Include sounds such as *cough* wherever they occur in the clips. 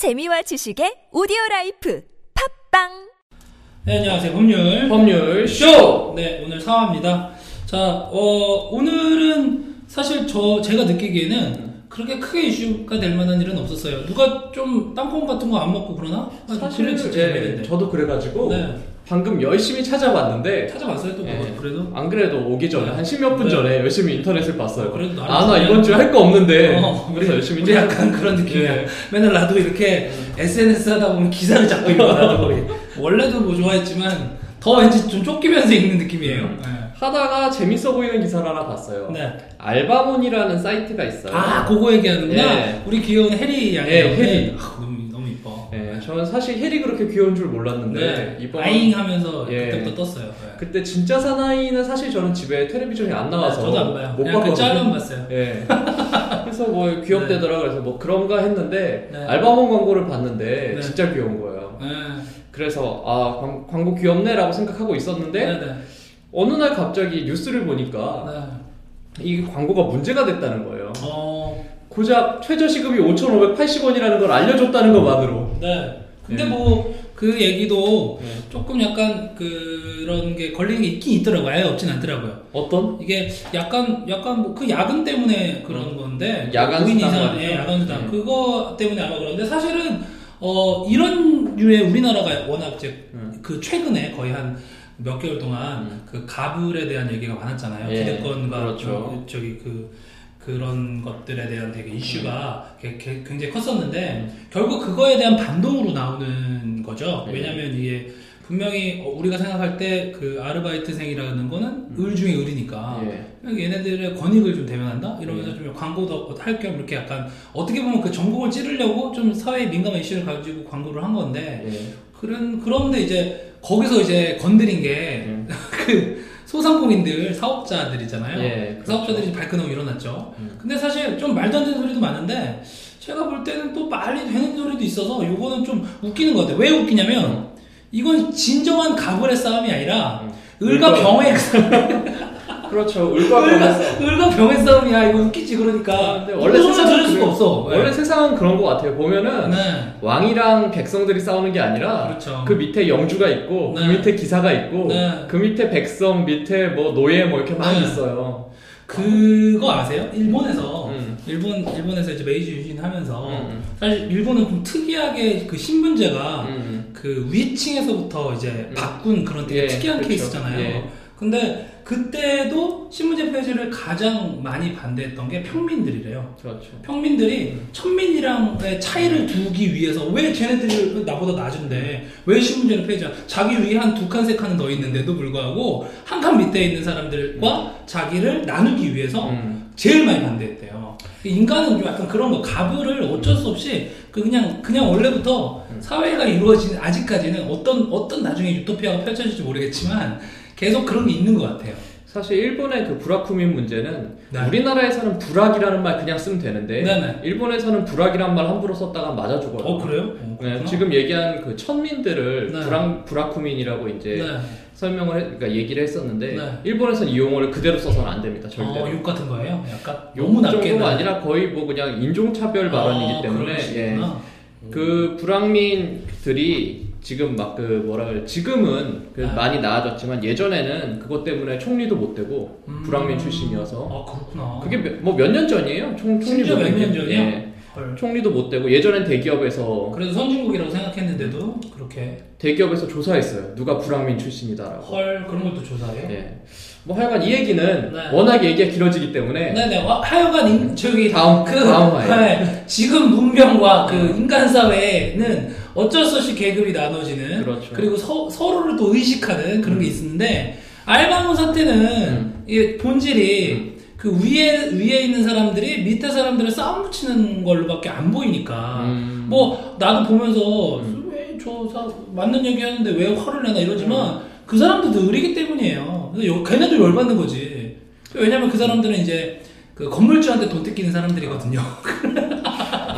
재미와 지식의 오디오 라이프 팟빵 네, 안녕하세요. 법률. 법률 쇼! 네, 오늘 4화입니다. 자, 어, 오늘은 사실 저, 제가 느끼기에는 그렇게 크게 이슈가 될 만한 일은 없었어요. 누가 좀 땅콩 같은 거 안 먹고 그러나? 아, 사실 그래, 진짜 예. 저도 그래가지고 네. 방금 열심히 찾아봤는데 찾아봤어요, 또 예. 그거. 그래도? 안 그래도 오기 전에 네. 한 십몇 분 네. 전에 열심히 인터넷을 봤어요. 그래도 나름 아나 이번 주에 할 거 없는데 어, 그래서 열심히 우리 찾아- 약간 그런 느낌이야. 예. 맨날 나도 이렇게 SNS 하다 보면 기사를 자꾸 읽어, 나도 거의. 원래도 뭐 좋아했지만 더 왠지 좀 쫓기면서 읽는 느낌이에요. 음. 하다가 재밌어 보이는 기사를 하나 봤어요. 네. 네. 알바몬이라는 사이트가 있어요. 아, 그거 얘기하는구나. 예. 우리 귀여운 해리 양이. 예, 해리. 저는 사실 해리 그렇게 귀여운 줄 몰랐는데 네. 이번 아잉 하면서 예. 그때부터 떴어요. 네. 그때 진짜 사나이는 사실 저는 집에 텔레비전이 안 나와서 저도 안 봐요. 못 그냥 그 봤거든요. 짤은 봤어요. 예. *laughs* 그래서 뭐 귀엽대더라 그래서 뭐 그런가 했는데 네. 알바몬 광고를 봤는데 네. 진짜 귀여운 거예요. 네. 그래서 아 광, 광고 귀엽네라고 생각하고 있었는데 네. 네. 어느 날 갑자기 뉴스를 보니까 네. 이 광고가 문제가 됐다는 거예요. 어, 고작 최저 시급이 5,580원이라는 걸 알려줬다는 것만으로. 네. 근데 예. 뭐그 얘기도 네. 조금 약간 그런 게 걸리는 게 있긴 있더라고요. 아예 없진 않더라고요. 어떤? 이게 약간 약간 뭐 그 야근 때문에 그런 건데 음. 야간 우인 수당. 예, 야간 수당 음. 그거 때문에 아마 그런데 사실은 어 이런 류의 우리나라가 워낙 이제 음. 그 최근에 거의 한 몇 개월 동안 음. 그 가불에 대한 얘기가 많았잖아요. 예, 기득권과 그렇죠. 그 저기 그 그런 것들에 대한 되게 이슈가 게- 게- 굉장히 컸었는데 결국 그거에 대한 반동으로 나오는 거죠. 예. 왜냐하면 이게 분명히 어, 우리가 생각할 때 그 아르바이트생이라는 거는 음. 을 중에 을이니까 예. 얘네들의 권익을 좀 대면한다 예. 이러면서 좀 광고도 할 겸 이렇게 약간 어떻게 보면 그 전국을 찌르려고 좀 사회에 민감한 이슈를 가지고 광고를 한 건데 예. 그런 그런데 이제 거기서 이제 건드린 게 예. *laughs* 그 소상공인들 사업자들이잖아요. 예, 그 사업자들이 발끈하고 일어났죠. 음. 근데 사실 좀 말도 안 되는 소리도 많은데 제가 볼 때는 또 말이 되는 소리도 있어서 요거는 좀 웃기는 것 같아요. 왜 웃기냐면 이건 진정한 가불의 싸움이 아니라 음. 을과 병의 *laughs* 그렇죠. 을과 병에서. 을과 병의 싸움이야. 이거 웃기지 그러니까. 근데 원래 세상은 들을 수가 그래- 없어. 원래 세상은 그런 것 같아요. 보면은 네. 왕이랑 백성들이 싸우는 게 아니라 그렇죠. 그 밑에 영주가 있고 네. 그 밑에 기사가 있고 네. 그 밑에 백성 밑에 뭐 노예 뭐 이렇게 막 네. 있어요. 그거 아세요? 일본에서 음. 일본 일본에서 이제 메이지 유신 하면서 음. 사실 일본은 좀 특이하게 그 신분제가 음. 그 위층에서부터 이제 음. 바꾼 그런 되게 예, 특이한 그렇죠. 케이스잖아요. 예. 근데 그때도 신분제 폐지를 가장 많이 반대했던 게 평민들이래요. 그렇죠. 평민들이 천민이랑의 차이를 두기 위해서 왜 쟤네들이 나보다 낮은데 왜 신분제를 폐지하 자기 위에 한 두 칸 세 칸은 더 있는데도 불구하고 한 칸 밑에 있는 사람들과 자기를 나누기 위해서 음. 제일 많이 반대했대요. 인간은 좀 약간 그런 거 가부를 어쩔 수 없이 그 그냥 그냥 원래부터 음. 사회가 이루어지는 아직까지는 어떤 어떤 나중에 유토피아가 펼쳐질지 모르겠지만 계속 그런 게 있는 것 같아요. 사실 일본의 그 불악후민 문제는 네. 우리나라에서는 불악이라는 말 그냥 쓰면 되는데 네네. 일본에서는 불악이란 말 함부로 썼다가 맞아 죽어요. 어 그래요? 어, 네. 지금 얘기한 그 천민들을 네. 불악 불악후민이라고 이제 네. 설명을 해, 그러니까 얘기를 했었는데 네. 일본에서는 이 용어를 그대로 써서는 안 됩니다. 절대. 어, 욕 같은 거예요? 약간 욕 너무 낮게 정도가 아니라 거의 뭐 그냥 인종차별 발언이기 때문에 예. 그 불황민들이 지금 막 그 뭐라 그래 지금은 그 네. 많이 나아졌지만 예전에는 그것 때문에 총리도 못 되고 음. 불황민 출신이어서 아 그렇구나. 그게 뭐 몇 년 전이에요? 총, 총리 심지어 못몇된년 게. 전이요? 예. 헐. 총리도 못 되고 예전엔 대기업에서 그래도 선진국이라고 생각했는데도 그렇게 대기업에서 조사했어요. 누가 불황민 출신이다라고. 헐 그런 것도 조사해요? 예. 뭐 하여간 이 얘기는 네. 워낙 얘기가 길어지기 때문에 네네 와, 하여간 인, 저기 다음- 그 다음 화에. 네, 지금 문명과 그 음. 인간 사회는 어쩔 수 없이 계급이 나눠지는 그렇죠. 리고 서로를 또 의식하는 그런 게 있는데 알바몬 사태는 음. 이게 본질이 그 위에 위에 있는 사람들이 밑에 사람들을 싸움 붙이는 걸로밖에 안 보이니까 음. 뭐 나도 보면서 왜저 맞는 얘기 하는데 왜 화를 내나 이러지만 그 사람들도 의리기 때문이에요. 그래서 요- 걔네도 열받는 거지. 왜냐면 그 사람들은 이제 그 건물주한테 돈 뜯기는 사람들이거든요. *laughs* *laughs*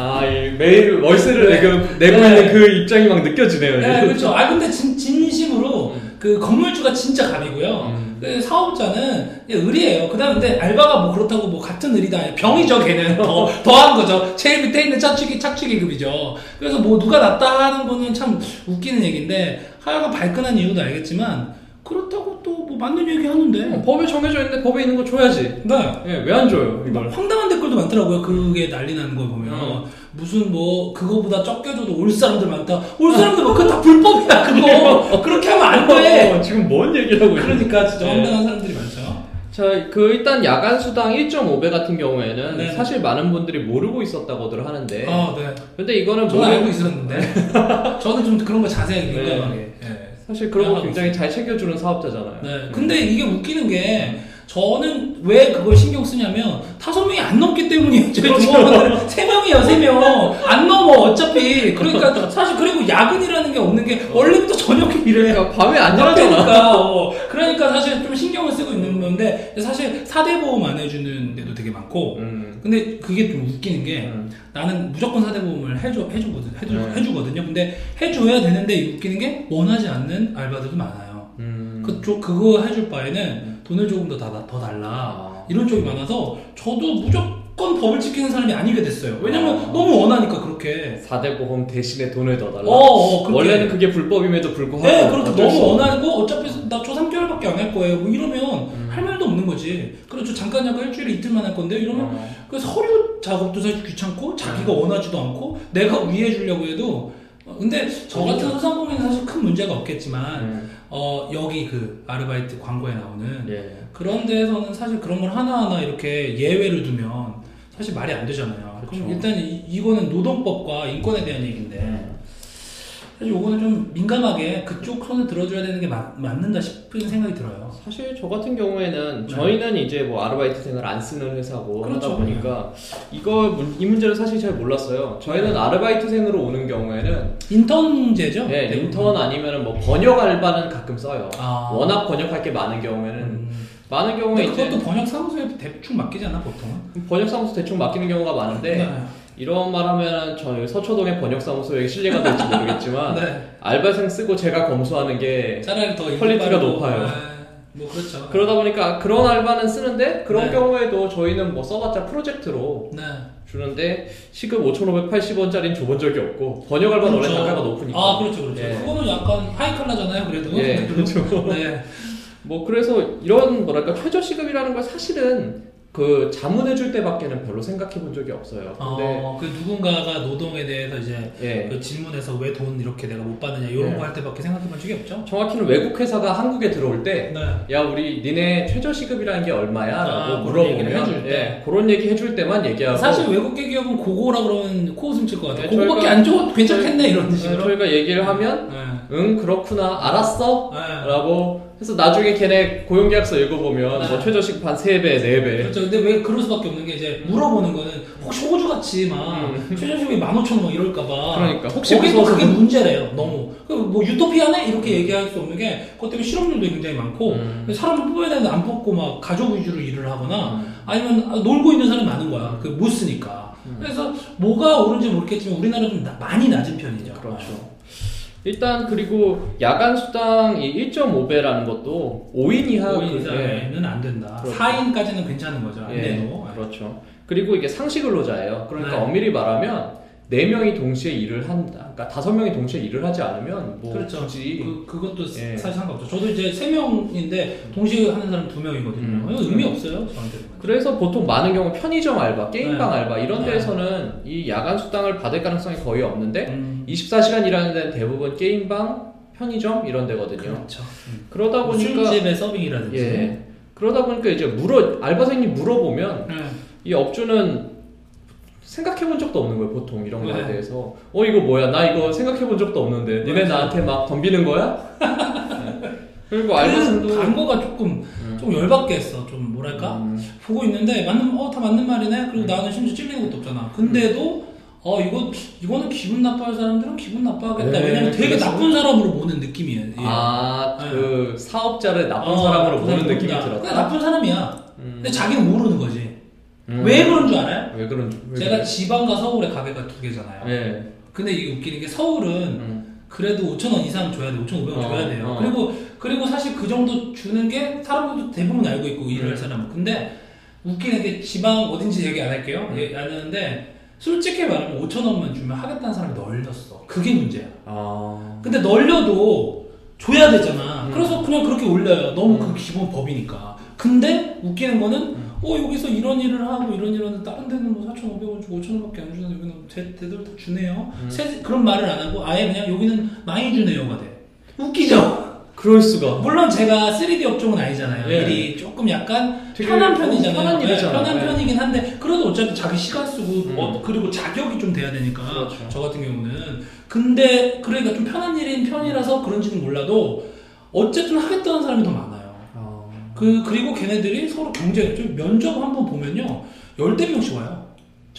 아, 이 매일 월세를 네. 내고, 내고 네. 있는 그 입장이 막 느껴지네요. 네, 그렇죠. 아 근데 진, 진심으로 음. 그 건물주가 진짜 갑이고요. 음. 그 사업자는 을이에요. 그 다음 근데 알바가 뭐 그렇다고 뭐 같은 을이다. 병이죠, 걔는. *laughs* 더, 더한 거죠. 제일 밑에 있는 착취기, 착취기급이죠. 그래서 뭐 누가 낫다 하는 거는 참 웃기는 얘기인데, 하여간 발끈한 이유도 알겠지만, 그렇다고 또 뭐 맞는 얘기 하는데, 어, 법에 정해져 있는데 법에 있는 거 줘야지. 네. 예, 왜 안 줘요, 막 이걸? 황당한 댓글도 많더라고요. 그게 난리 나는 거 보면. 음. 무슨 뭐, 그거보다 적게 줘도 올 사람들 많다. 올 사람들 뭐, 그거 다 불법이야, 그거. *laughs* 그렇게 하면 안 돼. 어, 지금 뭔 있는 그러니까 진짜 네. 황당한 사람들이 많죠. 자, 그 일단 야간 수당 1.5배 같은 경우에는 네. 사실 많은 분들이 모르고 있었다고들 하는데 아, 네. 근데 이거는 저는 모르- 알고 있었는데. *laughs* 저는 좀 그런 거 자세하게 네. 민감하게. 예. 사실 그런 거 굉장히 잘 챙겨주는 사업자잖아요. 네. 근데 이게 웃기는 게, 저는 왜 그걸 신경 쓰냐면, 다섯 명이 안 넘기 때문이에요. 저희 그렇죠. *laughs* 세 명이에요, 세 명. 안 넘어, 어차피. 그러니까, 사실, 그리고 야근이라는 게 없는 게, 원래부터 저녁에 일해요. 그러니까 밤에 안 일하잖아. 그러니까, 어, 그러니까 사실 좀 신경을 쓰고 있는 건데, 사실 사대 보험 안 해주는 데도 되게 많고, 음. 근데 그게 좀 웃기는 게, 음. 나는 무조건 사대보험을 해줘, 해주거든, 해주, 네. 해주거든요. 근데 해줘야 되는데 웃기는 게 원하지 않는 알바들도 많아요. 음. 그쪽, 그거 해줄 바에는 돈을 조금 더, 다, 더 달라. 아. 이런 쪽이 많아서 저도 무조건 법을 지키는 사람이 아니게 됐어요. 왜냐면 아. 너무 원하니까 그렇게. 4대 보험 대신에 돈을 더 달라. 어, 어, 그렇게. 원래는 그게 불법임에도 불구하고 네, 그렇게 너무 없- 원하고 어차피 나 저 3개월밖에 안 할 거예요. 뭐 이러면 음. 할 말도 없는 거지. 그렇죠. 잠깐 잠깐 일주일에 이틀만 할 건데 이러면 어. 그 서류 작업도 사실 귀찮고 자기가 원하지도 않고 내가 위해 주려고 해도 어, 근데 저 같은 소상공인은 사실 큰 문제가 없겠지만 음. 어 여기 그 아르바이트 광고에 나오는 예. 그런 데에서는 사실 그런 걸 하나하나 이렇게 예외를 두면 사실 말이 안 되잖아요. 그럼 그렇죠. 일단 이, 이거는 노동법과 인권에 대한 얘기인데 음. 사실 요거는 좀 민감하게 그쪽 손을 들어줘야 되는 게 맞, 맞는다 싶은 생각이 들어요. 사실 저 같은 경우에는 네. 저희는 이제 뭐 아르바이트생을 안 쓰는 회사고 그렇죠. 하다 보니까 이거 문- 이 문제를 사실 잘 몰랐어요. 저희는 아르바이트생으로 오는 경우에는 인턴제죠? 예, 대부분. 인턴 아니면 뭐 번역 알바는 가끔 써요. 아. 워낙 번역할 게 많은 경우에는 음. 많은 경우에 그것도 번역 사무소에 대충 맡기잖아 보통은. 번역 사무소 대충 맡기는 경우가 많은데 네. 이런 말 하면 저 여기 서초동의 번역 사무소에 신뢰가 될지 모르겠지만 *laughs* 네. 알바생 쓰고 제가 검수하는 게 차라리 더 quality가 높아요. 네. 뭐 그렇죠. 그러다 보니까 그런 알바는 쓰는데 그런 네. 경우에도 저희는 뭐 써봤자 프로젝트로 네. 주는데 시급 5,580원짜리는 줘본 적이 없고 번역 알바는 원래 단가가 높으니까 아 그렇죠 그렇죠. 예. 그거는 약간 하이 칼라잖아요 그래도. 예, *laughs* 그렇죠. 네. 뭐 그래서 이런 뭐랄까 최저 시급이라는 걸 사실은 그 자문해 줄 때밖에는 별로 생각해 본 적이 없어요. 근데 어, 그 누군가가 노동에 대해서 이제 예. 그 질문해서 왜 돈 이렇게 내가 못 받느냐 이런 예. 거할 때밖에 생각해 본 적이 없죠. 정확히는 외국 회사가 한국에 들어올 때 네. 야 우리 니네 최저 시급이라는 게 얼마야? 라고 아, 물어보면 얘기를 해줄 때. 예, 그런 얘기 해줄 때만 얘기하고 사실 외국계 기업은 고고라 그러면 코웃음 칠것 같아요. 네, 저희가- 안 줘? 괜찮겠네 이런 예, 식으로. 저희가 얘기를 하면 네. 응 그렇구나 알았어 네. 라고 해서 나중에 걔네 고용계약서 읽어보면 네. 뭐 최저시급 한 3배 4배 그렇죠. 근데 왜 그럴 수밖에 없는 게 이제 물어보는 거는 혹시 호주같이 막 최저시급이 15,000원 막 이럴까봐. 음. 그러니까 혹시 거기 또 그게 문제래요. 너무. 그뭐 유토피아네 이렇게 얘기할 수 없는 게 그것 때문에 실업률도 굉장히 많고 음. 사람을 뽑아야 되는데 안 뽑고 막 가족 위주로 일을 하거나 음. 아니면 아, 놀고 있는 사람이 많은 거야. 그 못 쓰니까. 그래서 뭐가 옳은지 모르겠지만 우리나라 좀 나- 많이 낮은 편이죠. 그렇죠. 일단 그리고 야간 수당이 1.5배라는 것도 5인 이하 5인 그- 예. 이상에는 안 된다. 그렇죠. 4인까지는 괜찮은 거죠. 안 예, 돼도. 그렇죠. 그리고 이게 상시 근로자예요. 그러니까 네. 엄밀히 말하면 4명이 동시에 일을 한다. 그러니까 5명이 동시에 일을 하지 않으면 뭐 그렇죠. 굳이 그, 그것도 예. 사실 상관없죠. 저도 이제 세 명인데 동시에 하는 사람 두 명이거든요. 음. 이거 의미 없어요, 저한테는. 그래서 보통 많은 경우 편의점 알바, 게임방 네. 알바 이런 네. 데에서는 이 야간 수당을 받을 가능성이 거의 없는데 음, 24시간 일하는 데는 대부분 게임방, 편의점 이런 데거든요. 그렇죠. 음. 그러다 보니까 술집의 서빙이라든지. 예. 그러다 보니까 이제 물어 알바생님 물어보면 네. 이 업주는 생각해 본 적도 없는 거예요, 보통 이런 거에 네. 대해서. 어, 이거 뭐야? 나 이거 생각해 본 적도 없는데. 니네. 나한테 막 덤비는 거야? 네. *laughs* 그리고 알바생도. 그 광고가 조금 음. 좀 열받게 했어. 좀 뭐랄까 음, 보고 있는데 맞는 어 다 맞는 말이네. 그리고 나는 심지어 찔리는 것도 없잖아. 근데도 어 이거 이거는 기분 나빠할 사람들은 기분 나빠하겠다. 네, 왜냐면 되게 그래서- 나쁜 사람으로 보는 느낌이에요. 예. 아, 그 사업자를 나쁜 어, 사람으로 보는 사람 느낌이. 들었다. 그냥 나쁜 사람이야. 음. 근데 자기는 모르는 거지. 음. 왜 그런 줄 알아요? 왜 그런, 왜 제가 그래? 지방과 서울에 가게가 두 개잖아요. 예. 근데 이게 웃기는 게 서울은 음. 그래도 5천 원 이상 줘야 돼. 5,500원 어, 줘야 돼요. 어. 그리고 그리고 사실 그 정도 주는 게 사람들도 대부분 알고 있고 일을 할 사람은. 근데 웃기는 게 지방 어딘지 얘기 안 할게요. 음. 예, 안 하는데 솔직히 말하면 5천 원만 주면 하겠다는 사람이 널렸어. 그게 문제야. 아. 근데 널려도 줘야 되잖아. 음. 그래서 그냥 그렇게 올려요. 너무 그 음. 기본 법이니까. 근데 웃기는 거는 음. 어 여기서 이런 일을 하고 이런 일을 하는데 다른 데는 뭐 4,500원 주고 5,000원밖에 안 주는데 여기는 제, 제대로 다 주네요. 음. 세- 그런 말을 안 하고 아예 그냥 여기는 많이 주네요가 돼. 웃기죠? 그럴 수가. 물론 제가 3D 업종은 아니잖아요. 예. 일이 조금 약간 편한 편이잖아요. 편한 네. 편한 예. 편이긴 한데 그래도 어차피 자기 시간 쓰고 음. 어, 그리고 자격이 좀 돼야 되니까 그렇죠. 저 같은 경우는 근데 그러니까 좀 편한 일인 편이라서 그런지는 몰라도 어쨌든 하겠다는 사람이 더 많아요. 아. 그 그리고 걔네들이 서로 경쟁 좀 면접 한번 보면요 열대 명씩 와요.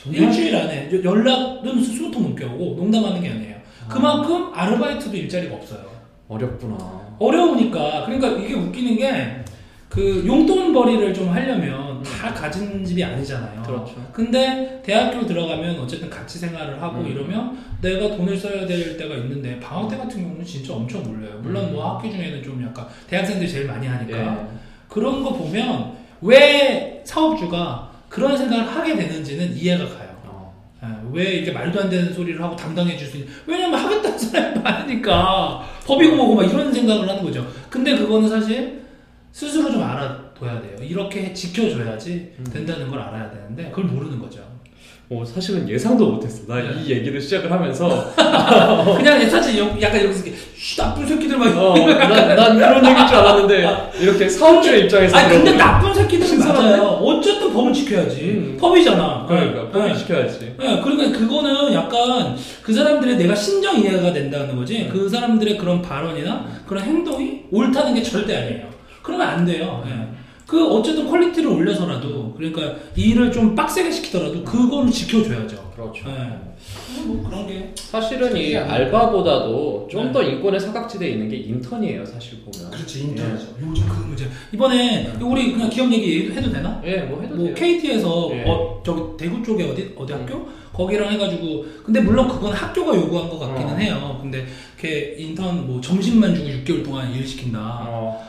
일주일 안에 여- 연락은 수통 넘게 오고 농담하는 게 아니에요. 그만큼 아르바이트도 일자리가 없어요. 어렵구나. 어려우니까 그러니까 이게 웃기는 게 그 용돈벌이를 좀 하려면 다 가진 집이 아니잖아요. 그렇죠. 근데 대학교 들어가면 어쨌든 같이 생활을 하고 음. 이러면 내가 돈을 써야 될 때가 있는데 방학 때 같은 경우는 진짜 엄청 몰려요. 물론 음. 뭐 학교 중에는 좀 약간 대학생들이 제일 많이 하니까 예. 그런 거 보면 왜 사업주가 그런 생각을 하게 되는지는 이해가 가요. 왜 이렇게 말도 안 되는 소리를 하고 당당해 줄 수 있는 왜냐면 하겠다는 사람이 *laughs* 많으니까. 법이고 뭐고 막 이런 생각을 하는 거죠. 근데 그거는 사실 스스로 좀 알아둬야 돼요. 이렇게 지켜줘야지 음. 된다는 걸 알아야 되는데 그걸 모르는 거죠. 어, 사실은 예상도 못했어. 나 이 얘기를 시작을 하면서. *laughs* 그냥 사실 여- 약간 여기서 이렇게 쉬 나쁜 새끼들 막 어, 난, 난 그런 얘기일 줄 알았는데 *laughs* 이렇게 사업주의 입장에서 아 근데 나쁜 새끼들 맞아요 어쨌든 법은 지켜야지 음. 법이잖아 그러니까 예. 포기 시켜야지. 네, 그러니까 그거는 약간 그 사람들의 내가 심정 이해가 된다는 거지. 그 사람들의 그런 발언이나 그런 행동이 옳다는 게 절대 아니에요. 그러면 안 돼요. 예. 그 어쨌든 quality를 올려서라도 그러니까 일을 좀 빡세게 시키더라도 그거는 지켜줘야죠. 그렇죠. 예. 뭐 그런 게 사실은 이 알바보다도 좀 더 인권의 사각지대에 있는 게 인턴이에요. 사실 보면. 그렇지 인터넷이죠. 요즘 그 문제. 이번에 우리 그냥 기업 얘기 해도 되나? 예, 뭐 해도 뭐 돼요. KT에서 예. 어 저기 대구 쪽에 어디 어디 학교 거기랑 해가지고 근데 물론 그건 학교가 요구한 것 같기는 어. 해요. 근데 걔 인턴 뭐 점심만 주고 6개월 동안 일 시킨다. 어,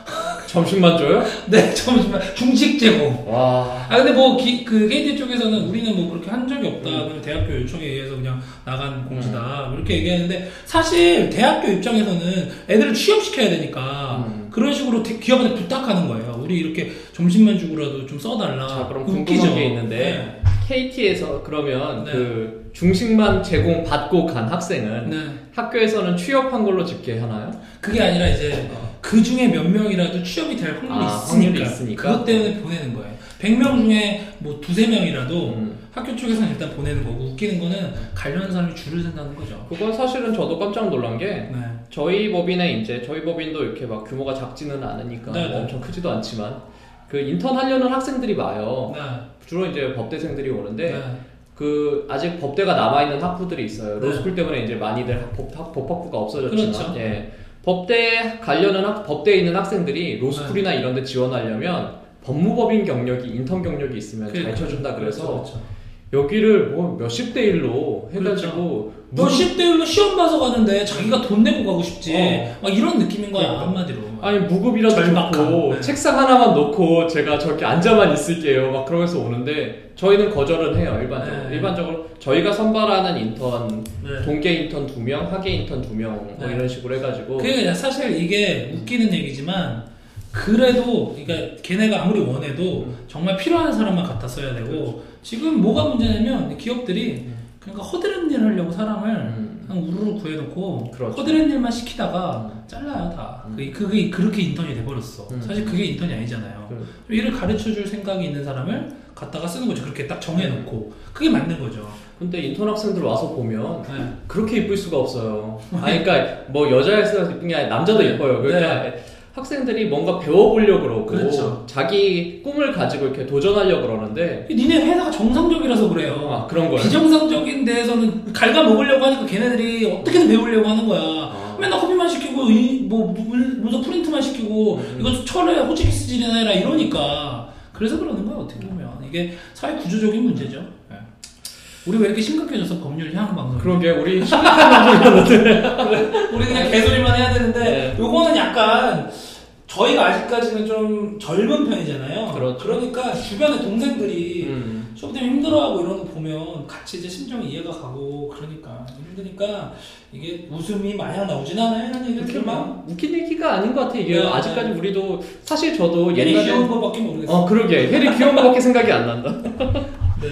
점심만 줘요? *laughs* 네 점심만 중식 제공. 와. 아 근데 뭐그 KT 쪽에서는 우리는 뭐 그렇게 한 적이 없다. 음. 그냥 대학교 요청에 의해서 그냥 나간 공지다. 뭐 이렇게 얘기하는데 사실 대학교 입장에서는 애들을 취업시켜야 되니까 음. 그런 식으로 대- 기업한테 부탁하는 거예요. 우리 이렇게 점심만 주고라도 좀 써달라. 자, 그럼 웃기죠? 궁금한 게 있는데 KT에서 그러면 네. 그 중식만 제공 받고 간 학생은 네. 학교에서는 취업한 걸로 집계하나요? 그게 아니라 이제 어. 그 중에 몇 명이라도 취업이 될 확률이 아, 있으니까, 확률이 있으니까. 그것 때문에 보내는 거예요. 100명 중에 뭐 두세 명이라도 음. 학교 쪽에서는 일단 보내는 거고 웃기는 거는 가려는 사람이 줄을 선다는 거죠. 그건 사실은 저도 깜짝 놀란 게 네. 저희 법인에 이제 저희 법인도 이렇게 막 규모가 작지는 않으니까 네, 뭐 네. 엄청 크지도 않지만 그 인턴 하려는 학생들이 와요. 네. 주로 이제 법대생들이 오는데 네. 그 아직 법대가 남아 있는 학부들이 있어요. 네. 로스쿨 때문에 이제 많이들 학- 법, 학- 법학부가 없어졌지만 그렇죠. 예. 법대 가려는 학, 법대에 있는 학생들이 로스쿨이나 네. 이런 데 지원하려면 법무법인 경력이 인턴 경력이 있으면 잘 그러니까. 쳐준다 그래서 그렇죠. 여기를 뭐 몇십 대 일로 해가지고 너 10대1로 시험 봐서 가는데 자기가 돈 내고 가고 싶지. 어. 막 이런 느낌인 거야, 그러니까. 한마디로. 아니 무급이라도. 좋고 네. 책상 하나만 놓고 제가 저렇게 앉아만 있을게요 막 그러면서 오는데 저희는 거절은 해요 일반적으로 네. 일반적으로 저희가 선발하는 인턴 네. 동계 인턴 두명 하계 인턴 두 명뭐 네. 이런 식으로 해가지고 그게 사실 이게 웃기는 얘기지만 그래도 그러니까 걔네가 아무리 원해도 음. 정말 필요한 사람만 갖다 써야 되고 지금 뭐가 문제냐면 기업들이 그러니까 허드렛 일 하려고 사람을 음. 그냥 우르르 구해놓고 그렇죠. 허드렛 일만 시키다가 음. 잘라요 다. 음. 그게, 그게 그렇게 인턴이 돼버렸어. 음. 사실 그게 인턴이 아니잖아요. 그- 일을 가르쳐줄 생각이 있는 사람을 갖다가 쓰는 거죠. 그렇게 딱 정해놓고 그게 맞는 거죠. 근데 인턴 학생들 와서 보면 네. 그렇게 이쁠 수가 없어요 아니 그러니까 뭐 여자애가 이쁜 게 아니라 남자도 네. 이뻐요 그러니까 학생들이 뭔가 배워보려고 그러고 그렇죠. 자기 꿈을 가지고 이렇게 도전하려고 그러는데 니네 회사가 정상적이라서 그래요. 아 그런 거예요 비정상적인 데에서는 갉아 먹으려고 하니까 걔네들이 어떻게든 배우려고 하는 거야. 아. 맨날 커피만 시키고 이, 뭐 문- 문서 프린트만 시키고 음. 이거 철에 호치키 스질이나 해라 이러니까 그래서 그러는 거야 어떻게 보면 이게 사회 구조적인 문제죠. 예. 우리 왜 이렇게 심각해져서 법률 향 방송? 그러게 우리 *laughs* 심각한 방송이었는데 우리 그냥 개소리만 해야 되는데 네. 요거는 약간 저희가 아직까지는 좀 젊은 편이잖아요. 그렇죠. 러니까 주변에 동생들이 음. 쇼 때문에 힘들어하고 이런 거 보면 같이 이제 심정이 이해가 가고 그러니까 힘드니까 이게 웃음이 마냥 나오진 않아요. 막 웃긴 얘기가 아닌 것 같아 이게 네. 아직까지 우리도 사실 저도 옛날에 귀여운 거밖에 모르겠어. 어 그러게 해리 귀여운 거밖에 생각이 안 난다. *laughs* 네.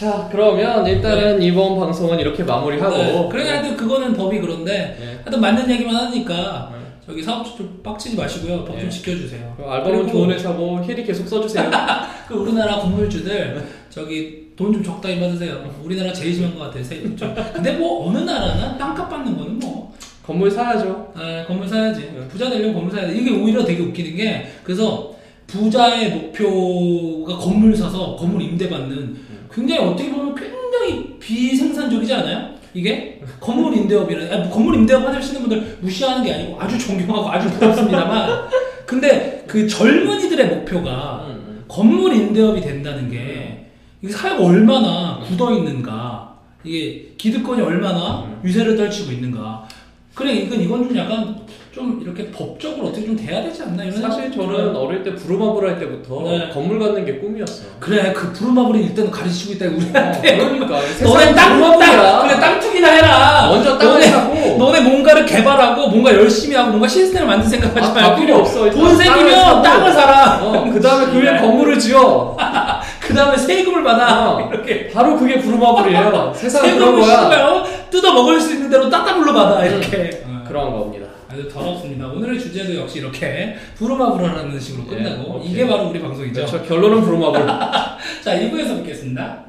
자 그러면 일단은 이번 방송은 이렇게 마무리하고 네. 그러니까 하여튼 그거는 법이 그런데 네. 하여튼 맞는 얘기만 하니까 네. 저기 사업주 좀 빡치지 마시고요. 법좀 네. 지켜주세요. 그 알바몬 좋은 애 사고 해리 계속 써주세요. *laughs* 그 우리나라 건물주들 저기 돈 좀 적당히 받으세요. 우리나라 제일 심한 것 같아요. 세금 좀. 근데 뭐 어느 나라는 땅값 받는 거는 뭐 건물 사야죠. 아, 건물 사야지. 부자 되려면 건물 사야 돼. 이게 오히려 되게 웃기는 게 그래서 부자의 목표가 건물 사서 건물 임대받는 굉장히 어떻게 보면 굉장히 비생산적이지 않아요? 이게 건물 임대업이라는 아니, 뭐 건물 임대업 하시는 분들 무시하는 게 아니고 아주 존경하고 아주 부럽습니다만 *laughs* 근데 그 젊은이들의 목표가 음, 음. 건물 임대업이 된다는 게 이게 사회가 얼마나 굳어 있는가 이게 기득권이 얼마나 음. 유세를 떨치고 있는가 그래 이건 이건 좀 약간 좀 이렇게 법적으로 어떻게 좀 돼야 되지 않나 이런 사실 생각이 저는. 어릴 때 부루마블 할 때부터 네. 건물 갖는 게 꿈이었어. 그래 그 부루마블이 일단은 가르치고 있다 어, 우리한테 그러니까 *laughs* 너네 세상에 땅 부루마블이야. 땅 그래 땅 투기나 해라 먼저 땅을 사고 너네 뭔가를 개발하고 뭔가 열심히 하고 뭔가 시스템을 만들 생각하지 아, 다 말고 필요 없어. 일단 돈 생기면. 땅을 사라 어, 그 다음에 그 위에 씨발. 건물을 지어. *laughs* 그 다음에 세금을 받아 어. 이렇게 바로 그게 부루마블이에요. 세상에 그런 거야. 씨발 뜯어 먹을 수 있는 대로 따따블로 받아 이렇게 어. 그런 겁니다. 아주 더럽습니다. 오늘의 주제도 역시 이렇게 부루마부라는 식으로 예, 끝나고 오케이. 이게 바로 우리 방송이죠. 저 결론은 부루마블. *laughs* 자 2부에서 뵙겠습니다.